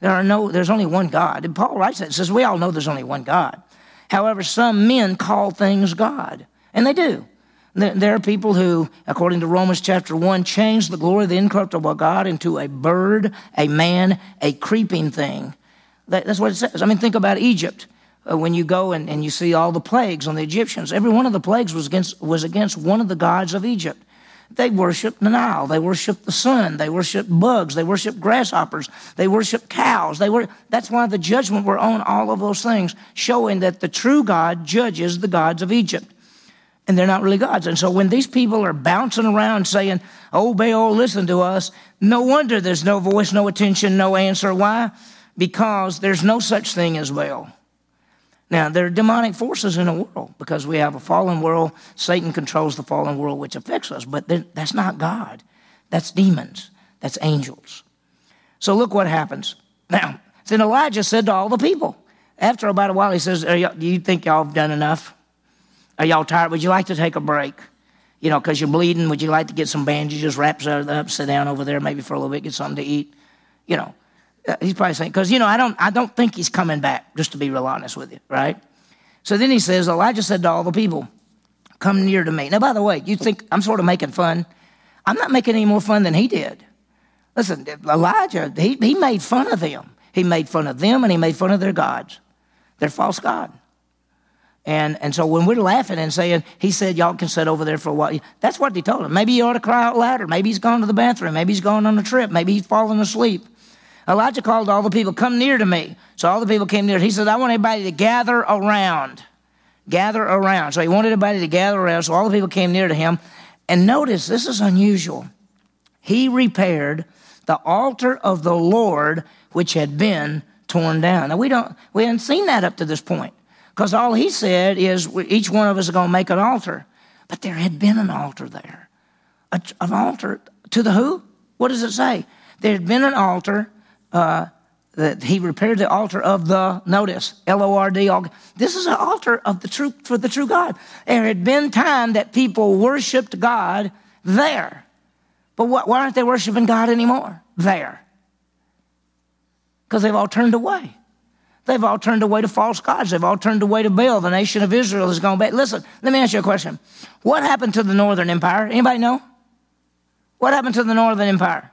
There are no, there's only one God. And Paul writes that, says, we all know there's only one God. However, some men call things God, and they do. There are people who, according to Romans chapter 1, change the glory of the incorruptible God into a bird, a man, a creeping thing. That's what it says. I mean, think about Egypt. Uh, when you go and, and you see all the plagues on the Egyptians, every one of the plagues was against, was against one of the gods of Egypt. They worshiped the Nile. They worshiped the sun. They worshiped bugs. They worshiped grasshoppers. They worshiped cows. They were, that's why the judgment were on all of those things, showing that the true God judges the gods of Egypt. And they're not really gods. And so when these people are bouncing around saying, Oh, Baal, listen to us, no wonder there's no voice, no attention, no answer. Why? Because there's no such thing as Baal. Now, there are demonic forces in the world because we have a fallen world. Satan controls the fallen world, which affects us, but that's not God. That's demons. That's angels. So look what happens. Now, then Elijah said to all the people, after about a while, he says, Do you think y'all have done enough? Are y'all tired? Would you like to take a break? You know, because you're bleeding. Would you like to get some bandages, wrap up, sit down over there, maybe for a little bit, get something to eat? You know, Uh, he's probably saying, because, you know, I don't, I don't think he's coming back, just to be real honest with you, right? So then he says, Elijah said to all the people, come near to me. Now, by the way, you think I'm sort of making fun? I'm not making any more fun than he did. Listen, Elijah, he, he made fun of them. He made fun of them and he made fun of their gods, their false God. And, and so when we're laughing and saying, he said, y'all can sit over there for a while, that's what he told him. Maybe you ought to cry out louder. Maybe he's gone to the bathroom. Maybe he's gone on a trip. Maybe he's fallen asleep. Elijah called all the people, come near to me. So all the people came near. He said, I want everybody to gather around. Gather around. So he wanted everybody to gather around. So all the people came near to him. And notice, this is unusual. He repaired the altar of the Lord, which had been torn down. Now we don't, we haven't seen that up to this point. Because all he said is each one of us is going to make an altar. But there had been an altar there. A, an altar to the who? What does it say? There had been an altar uh, that he repaired the altar of the notice l-o-r-d this is an altar of the true for the true god. There had been time that people worshiped god there. But what, why aren't they worshiping god anymore there? Because they've all turned away. They've all turned away to false gods. They've all turned away to baal. The nation of israel has gone back. Listen let me ask you a question. What happened to the northern empire? Anybody know? What happened to the northern empire?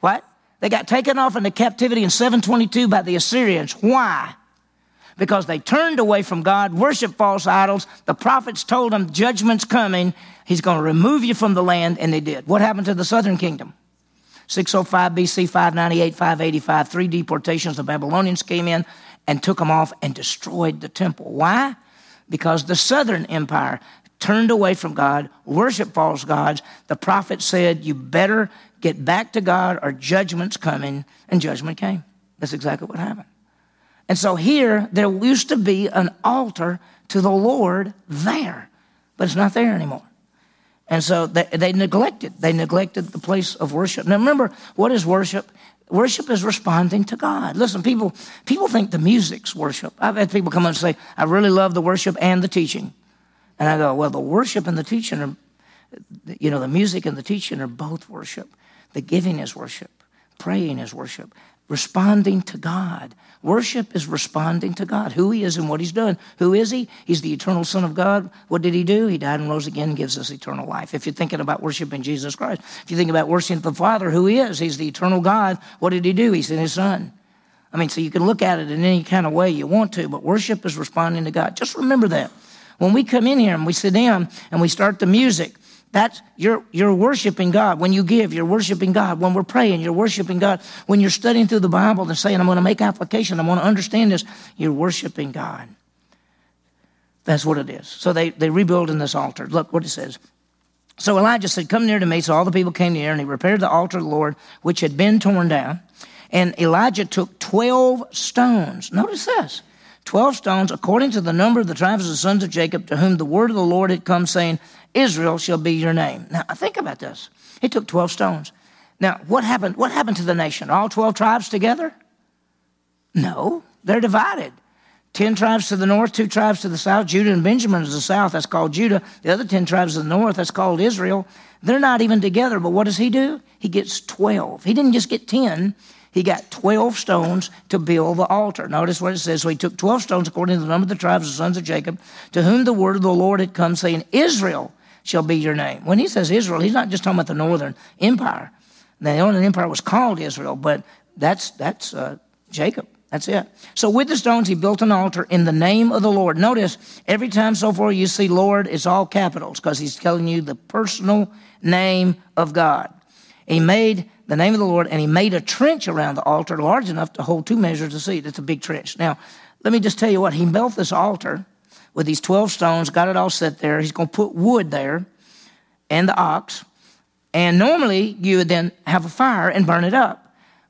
What they got taken off into captivity in 722 by the Assyrians. Why? Because they turned away from God, worshiped false idols. The prophets told them judgment's coming. He's going to remove you from the land, and they did. What happened to the southern kingdom? 605 BC, 598, 585, three deportations. The Babylonians came in and took them off and destroyed the temple. Why? Because the southern empire turned away from God, worship false gods. The prophet said, You better get back to God or judgment's coming, and judgment came. That's exactly what happened. And so here, there used to be an altar to the Lord there, but it's not there anymore. And so they, they neglected. They neglected the place of worship. Now remember, what is worship? Worship is responding to God. Listen, people, people think the music's worship. I've had people come up and say, I really love the worship and the teaching. And I go, well, the worship and the teaching are, you know, the music and the teaching are both worship. The giving is worship. Praying is worship. Responding to God. Worship is responding to God, who He is and what He's done. Who is He? He's the eternal Son of God. What did He do? He died and rose again gives us eternal life. If you're thinking about worshiping Jesus Christ, if you think about worshiping the Father, who He is, He's the eternal God. What did He do? He sent His Son. I mean, so you can look at it in any kind of way you want to, but worship is responding to God. Just remember that. When we come in here and we sit down and we start the music, that's you're you're worshiping God. When you give, you're worshiping God. When we're praying, you're worshiping God. When you're studying through the Bible and saying, I'm going to make application, I'm going to understand this, you're worshiping God. That's what it is. So they, they rebuild in this altar. Look what it says. So Elijah said, Come near to me. So all the people came near, and he repaired the altar of the Lord, which had been torn down. And Elijah took 12 stones. Notice this 12 stones, according to the number of the tribes of the sons of Jacob, to whom the word of the Lord had come, saying, Israel shall be your name. Now, think about this. He took 12 stones. Now, what happened? What happened to the nation? All 12 tribes together? No, they're divided. 10 tribes to the north, two tribes to the south. Judah and Benjamin is the south. That's called Judah. The other 10 tribes to the north, that's called Israel. They're not even together, but what does he do? He gets 12. He didn't just get 10, he got 12 stones to build the altar. Notice what it says. So he took 12 stones according to the number of the tribes of the sons of Jacob, to whom the word of the Lord had come, saying, Israel shall be your name. When he says Israel, he's not just talking about the northern empire. The northern empire was called Israel, but that's, that's uh, Jacob. That's it. So with the stones, he built an altar in the name of the Lord. Notice every time so far you see Lord, it's all capitals because he's telling you the personal name of God. He made the name of the Lord, and he made a trench around the altar large enough to hold two measures of seed. It's a big trench. Now, let me just tell you what, he built this altar with these 12 stones, got it all set there. He's going to put wood there and the ox. And normally you would then have a fire and burn it up.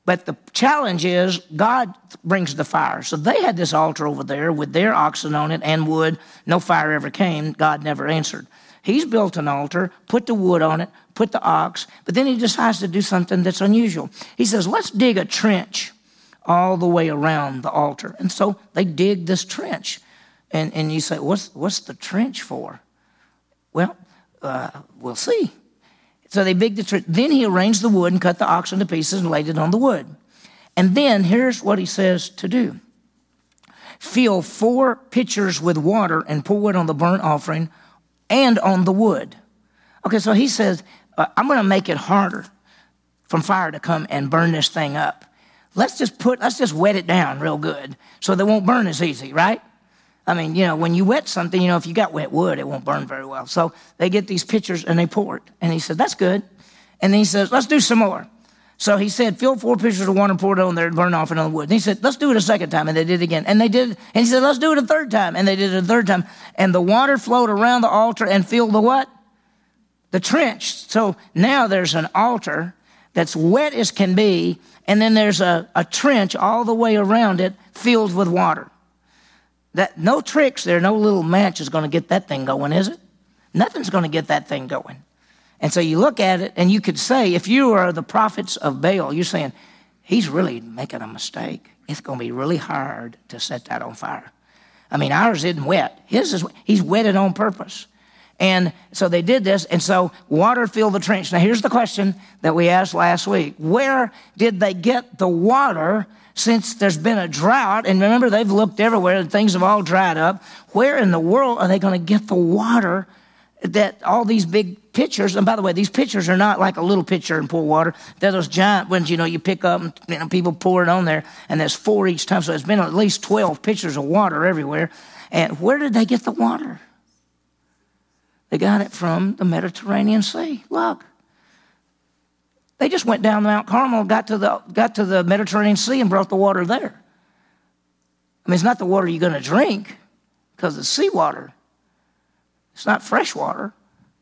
But the challenge is God brings the fire. So they had this altar over there with their oxen on it and wood. No fire ever came. God never answered. He's built an altar, put the wood on it, put the ox, but then he decides to do something that's unusual. He says, let's dig a trench all the way around the altar. And so they dig this trench. And, and you say, what's, what's the trench for? Well, uh, we'll see. So they dig the trench. Then he arranged the wood and cut the ox into pieces and laid it on the wood. And then here's what he says to do fill four pitchers with water and pour it on the burnt offering and on the wood. Okay, so he says, uh, I'm going to make it harder from fire to come and burn this thing up. Let's just put, let's just wet it down real good so they won't burn as easy, right? I mean, you know, when you wet something, you know, if you got wet wood, it won't burn very well. So they get these pitchers and they pour it. And he says, that's good. And then he says, let's do some more. So he said, fill four pitchers of water and pour it on there and burn off the wood. And he said, let's do it a second time. And they did it again. And they did it. And he said, let's do it a third time. And they did it a third time. And the water flowed around the altar and filled the what? The trench. So now there's an altar that's wet as can be. And then there's a, a trench all the way around it filled with water. That no tricks there, no little match is going to get that thing going, is it? Nothing's going to get that thing going. And so you look at it and you could say, if you are the prophets of Baal, you're saying, he's really making a mistake. It's going to be really hard to set that on fire. I mean, ours isn't wet. His is, he's wetted on purpose. And so they did this, and so water filled the trench. Now, here's the question that we asked last week Where did they get the water since there's been a drought? And remember, they've looked everywhere, and things have all dried up. Where in the world are they going to get the water that all these big pitchers, and by the way, these pitchers are not like a little pitcher and pour water. They're those giant ones, you know, you pick up and you know, people pour it on there, and there's four each time. So it's been at least 12 pitchers of water everywhere. And where did they get the water? They got it from the Mediterranean Sea. Look. They just went down Mount Carmel, got to the, got to the Mediterranean Sea, and brought the water there. I mean, it's not the water you're going to drink because it's seawater. It's not fresh water,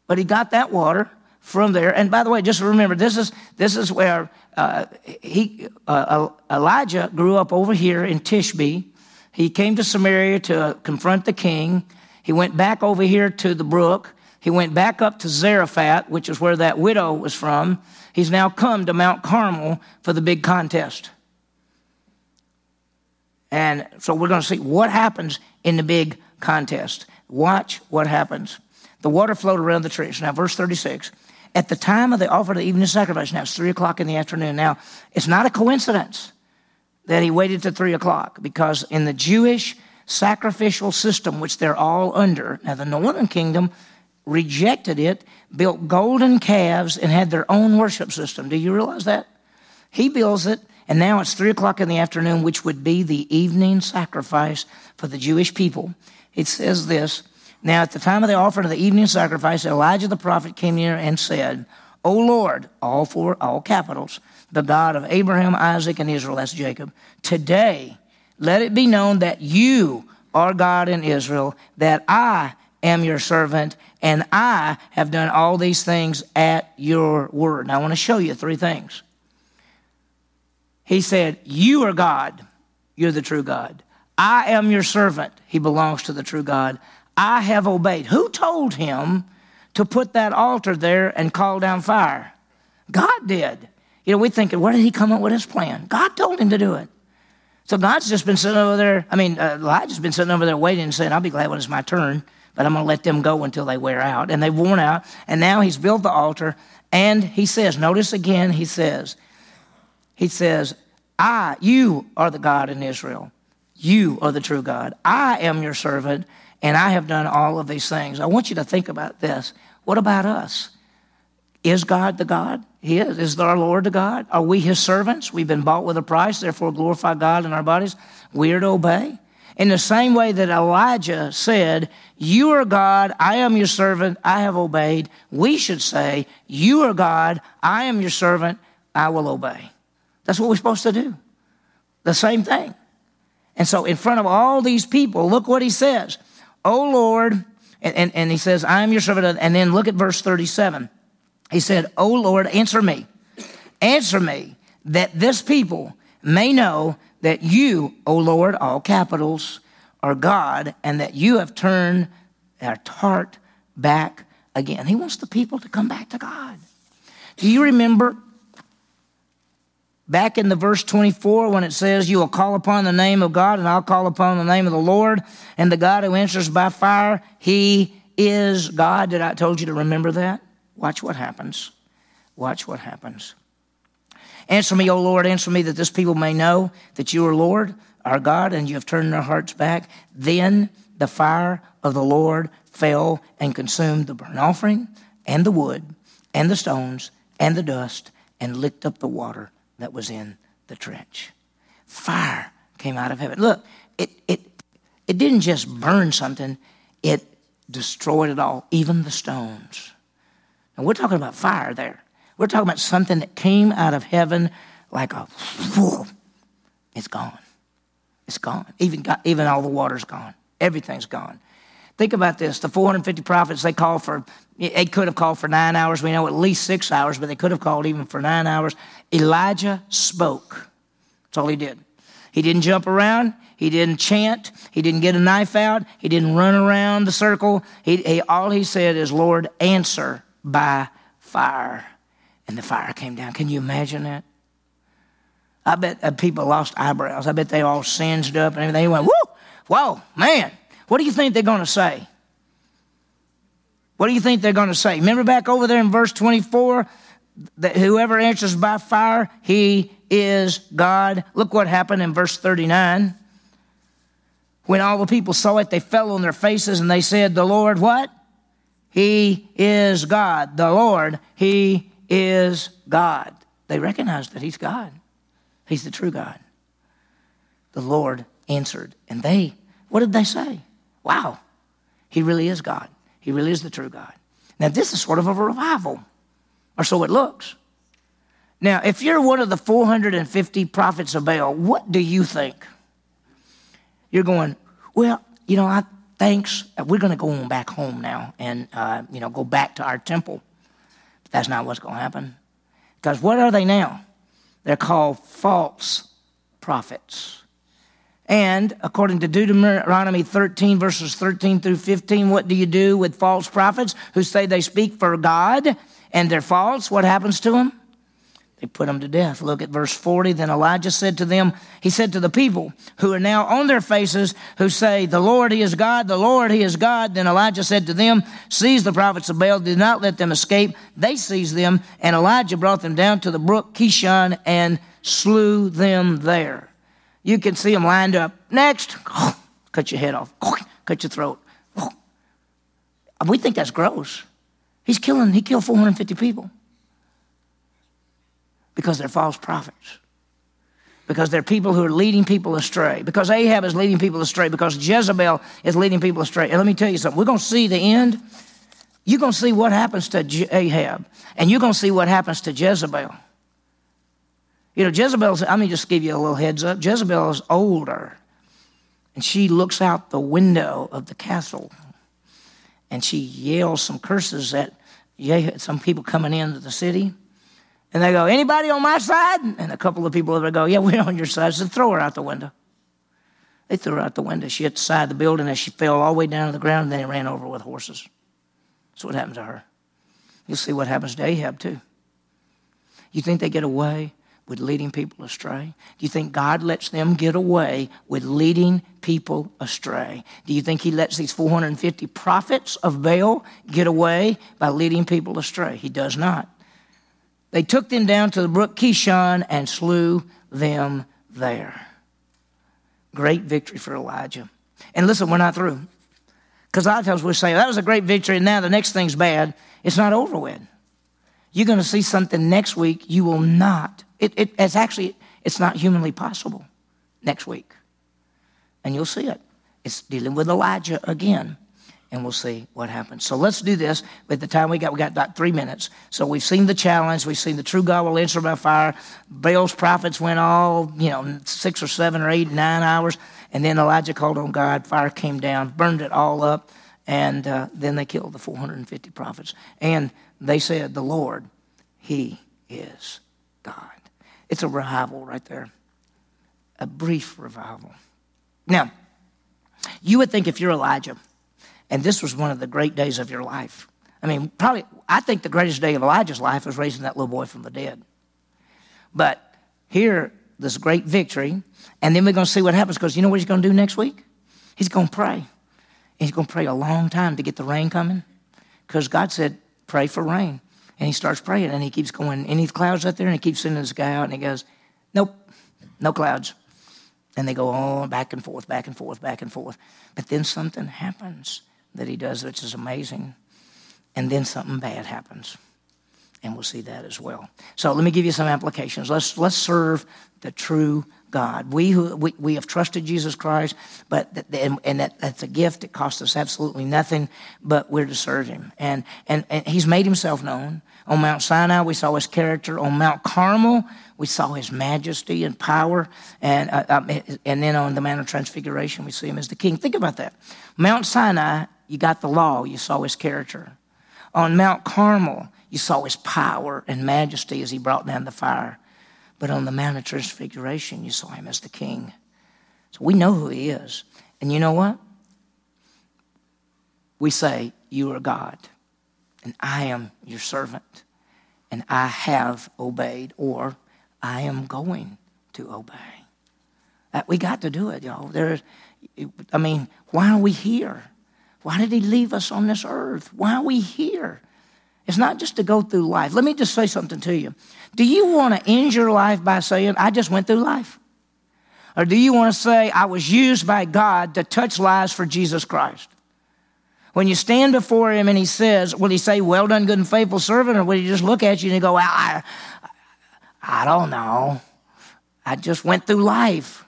but he got that water from there. And by the way, just remember, this is this is where uh, he uh, Elijah grew up over here in Tishbe. He came to Samaria to confront the king. He went back over here to the brook. He went back up to Zarephath, which is where that widow was from. He's now come to Mount Carmel for the big contest. And so we're going to see what happens in the big contest. Watch what happens. The water flowed around the trench. Now, verse 36. At the time of the offer of the evening sacrifice, now it's 3 o'clock in the afternoon. Now, it's not a coincidence that he waited to 3 o'clock because in the Jewish sacrificial system, which they're all under, now the Northern Kingdom rejected it, built golden calves, and had their own worship system. Do you realize that? He builds it, and now it's 3 o'clock in the afternoon, which would be the evening sacrifice for the Jewish people it says this Now, at the time of the offering of the evening sacrifice, Elijah the prophet came near and said, O Lord, all four, all capitals, the God of Abraham, Isaac, and Israel, that's Jacob, today let it be known that you are God in Israel, that I am your servant, and I have done all these things at your word. Now, I want to show you three things. He said, You are God, you're the true God. I am your servant. He belongs to the true God. I have obeyed. Who told him to put that altar there and call down fire? God did. You know, we think, where did he come up with his plan? God told him to do it. So God's just been sitting over there. I mean, uh, Elijah's been sitting over there waiting and saying, I'll be glad when it's my turn, but I'm going to let them go until they wear out. And they've worn out. And now he's built the altar. And he says, notice again, he says, he says, I, you are the God in Israel. You are the true God. I am your servant, and I have done all of these things. I want you to think about this. What about us? Is God the God? He is. Is our Lord the God? Are we his servants? We've been bought with a price, therefore glorify God in our bodies. We are to obey. In the same way that Elijah said, You are God, I am your servant, I have obeyed, we should say, You are God, I am your servant, I will obey. That's what we're supposed to do. The same thing. And so, in front of all these people, look what he says. Oh Lord, and, and, and he says, I am your servant. And then look at verse 37. He said, Oh Lord, answer me. Answer me that this people may know that you, O Lord, all capitals, are God, and that you have turned our heart back again. He wants the people to come back to God. Do you remember back in the verse 24 when it says, You will call upon the name of God, and I'll call upon the name of the Lord, and the God who answers by fire, he is God. Did I told you to remember that? Watch what happens. Watch what happens. Answer me, O Lord, answer me that this people may know that you are Lord, our God, and you have turned their hearts back. Then the fire of the Lord fell and consumed the burnt offering and the wood and the stones and the dust and licked up the water that was in the trench. Fire came out of heaven. Look, it, it, it didn't just burn something, it destroyed it all, even the stones. And we're talking about fire there. We're talking about something that came out of heaven like a whoa. It's gone. It's gone. Even, got, even all the water's gone. Everything's gone. Think about this. The 450 prophets, they called for, they could have called for nine hours. We know at least six hours, but they could have called even for nine hours. Elijah spoke. That's all he did. He didn't jump around. He didn't chant. He didn't get a knife out. He didn't run around the circle. He, he, all he said is, Lord, answer by fire and the fire came down. Can you imagine that? I bet uh, people lost eyebrows. I bet they all singed up and everything. They went, whoo, whoa, man, what do you think they're going to say? What do you think they're going to say? Remember back over there in verse 24 that whoever answers by fire, he is God. Look what happened in verse 39. When all the people saw it, they fell on their faces and they said, The Lord, what? He is God. The Lord, He is God. They recognize that He's God. He's the true God. The Lord answered. And they, what did they say? Wow, He really is God. He really is the true God. Now, this is sort of a revival, or so it looks. Now, if you're one of the 450 prophets of Baal, what do you think? You're going, well, you know, I thanks. We're going to go on back home now and, uh, you know, go back to our temple. That's not what's going to happen. Because what are they now? They're called false prophets. And according to Deuteronomy 13, verses 13 through 15, what do you do with false prophets who say they speak for God and they're false? What happens to them? They put them to death. Look at verse 40. Then Elijah said to them, He said to the people who are now on their faces, who say, The Lord, He is God, the Lord, He is God. Then Elijah said to them, Seize the prophets of Baal, do not let them escape. They seized them, and Elijah brought them down to the brook Kishon and slew them there. You can see them lined up. Next, cut your head off, cut your throat. We think that's gross. He's killing, he killed 450 people because they're false prophets. Because they're people who are leading people astray. Because Ahab is leading people astray. Because Jezebel is leading people astray. And let me tell you something. We're going to see the end. You're going to see what happens to Ahab. And you're going to see what happens to Jezebel. You know, Jezebel's, let me just give you a little heads up. Jezebel is older. And she looks out the window of the castle. And she yells some curses at some people coming into the city. And they go, anybody on my side? And a couple of people over go, yeah, we're on your side. So throw her out the window. They threw her out the window. She hit the side of the building and she fell all the way down to the ground and then they ran over with horses. That's what happened to her. You'll see what happens to Ahab too. You think they get away with leading people astray? Do you think God lets them get away with leading people astray? Do you think He lets these 450 prophets of Baal get away by leading people astray? He does not. They took them down to the brook Kishon and slew them there. Great victory for Elijah. And listen, we're not through. Because a lot of times we say, that was a great victory, and now the next thing's bad. It's not over with. You're going to see something next week you will not. It, it, it's actually, it's not humanly possible next week. And you'll see it. It's dealing with Elijah again and we'll see what happens. So let's do this. At the time we got, we got about three minutes. So we've seen the challenge. We've seen the true God will answer by fire. Baal's prophets went all, you know, six or seven or eight, nine hours. And then Elijah called on God. Fire came down, burned it all up. And uh, then they killed the 450 prophets. And they said, The Lord, He is God. It's a revival right there, a brief revival. Now, you would think if you're Elijah, and this was one of the great days of your life. I mean, probably, I think the greatest day of Elijah's life was raising that little boy from the dead. But here, this great victory, and then we're going to see what happens because you know what he's going to do next week? He's going to pray. He's going to pray a long time to get the rain coming because God said, pray for rain. And he starts praying and he keeps going, any clouds out there? And he keeps sending this guy out and he goes, nope, no clouds. And they go on back and forth, back and forth, back and forth. But then something happens that he does, which is amazing. And then something bad happens. And we'll see that as well. So let me give you some applications. Let's, let's serve the true God. We, who, we, we have trusted Jesus Christ, but and, and that, that's a gift. It costs us absolutely nothing, but we're to serve Him. And, and, and He's made Himself known. On Mount Sinai, we saw His character. On Mount Carmel, we saw His majesty and power. And, uh, um, and then on the Mount of Transfiguration, we see Him as the King. Think about that. Mount Sinai you got the law, you saw his character. On Mount Carmel, you saw his power and majesty as he brought down the fire. But on the Mount of Transfiguration, you saw him as the king. So we know who he is. And you know what? We say, You are God, and I am your servant, and I have obeyed, or I am going to obey. We got to do it, y'all. There, I mean, why are we here? Why did he leave us on this earth? Why are we here? It's not just to go through life. Let me just say something to you. Do you want to end your life by saying, I just went through life? Or do you want to say, I was used by God to touch lives for Jesus Christ? When you stand before him and he says, will he say, well done, good and faithful servant? Or will he just look at you and go, well, I, I don't know. I just went through life.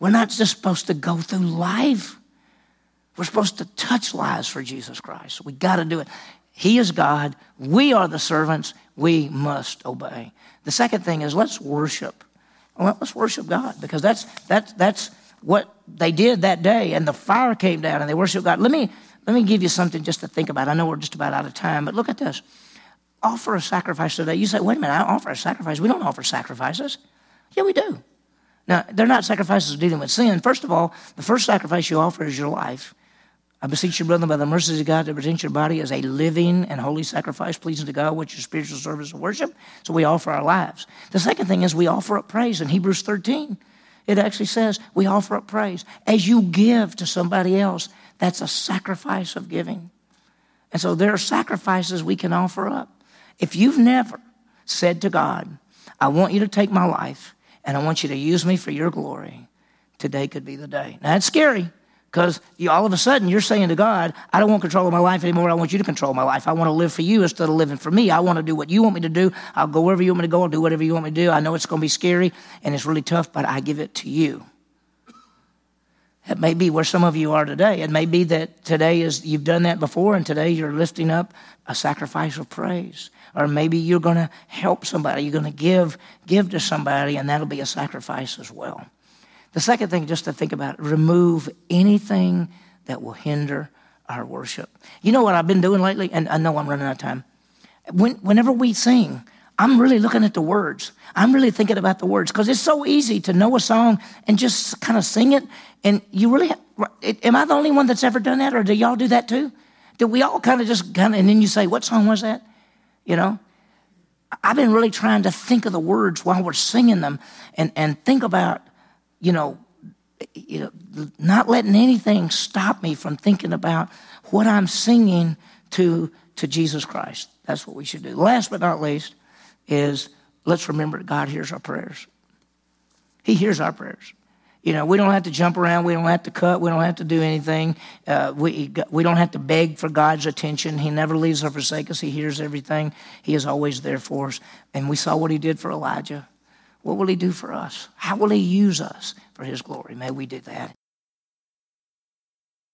We're not just supposed to go through life. We're supposed to touch lives for Jesus Christ. We got to do it. He is God. We are the servants. We must obey. The second thing is let's worship. Let's worship God because that's, that's, that's what they did that day. And the fire came down and they worshiped God. Let me, let me give you something just to think about. I know we're just about out of time, but look at this. Offer a sacrifice today. You say, wait a minute, I offer a sacrifice. We don't offer sacrifices. Yeah, we do. Now, they're not sacrifices dealing with sin. First of all, the first sacrifice you offer is your life. I beseech you, brethren, by the mercies of God, to present your body as a living and holy sacrifice, pleasing to God, which is spiritual service and worship. So we offer our lives. The second thing is we offer up praise. In Hebrews 13, it actually says we offer up praise. As you give to somebody else, that's a sacrifice of giving. And so there are sacrifices we can offer up. If you've never said to God, I want you to take my life and I want you to use me for your glory, today could be the day. Now, it's scary. Because all of a sudden you're saying to God, I don't want control of my life anymore. I want you to control my life. I want to live for you instead of living for me. I want to do what you want me to do. I'll go wherever you want me to go. I'll do whatever you want me to do. I know it's going to be scary and it's really tough, but I give it to you. It may be where some of you are today. It may be that today is you've done that before, and today you're lifting up a sacrifice of praise. Or maybe you're going to help somebody. You're going to give give to somebody, and that'll be a sacrifice as well. The second thing, just to think about, remove anything that will hinder our worship. You know what I've been doing lately? And I know I'm running out of time. When, whenever we sing, I'm really looking at the words. I'm really thinking about the words because it's so easy to know a song and just kind of sing it. And you really, am I the only one that's ever done that, or do y'all do that too? Do we all kind of just kind of, and then you say, what song was that? You know? I've been really trying to think of the words while we're singing them and, and think about you know, you know, not letting anything stop me from thinking about what I'm singing to, to Jesus Christ. That's what we should do. Last but not least, is let's remember that God hears our prayers. He hears our prayers. You know, we don't have to jump around. We don't have to cut. We don't have to do anything. Uh, we, we don't have to beg for God's attention. He never leaves or forsakes us. He hears everything. He is always there for us. And we saw what he did for Elijah. What will he do for us? How will he use us for his glory? May we do that.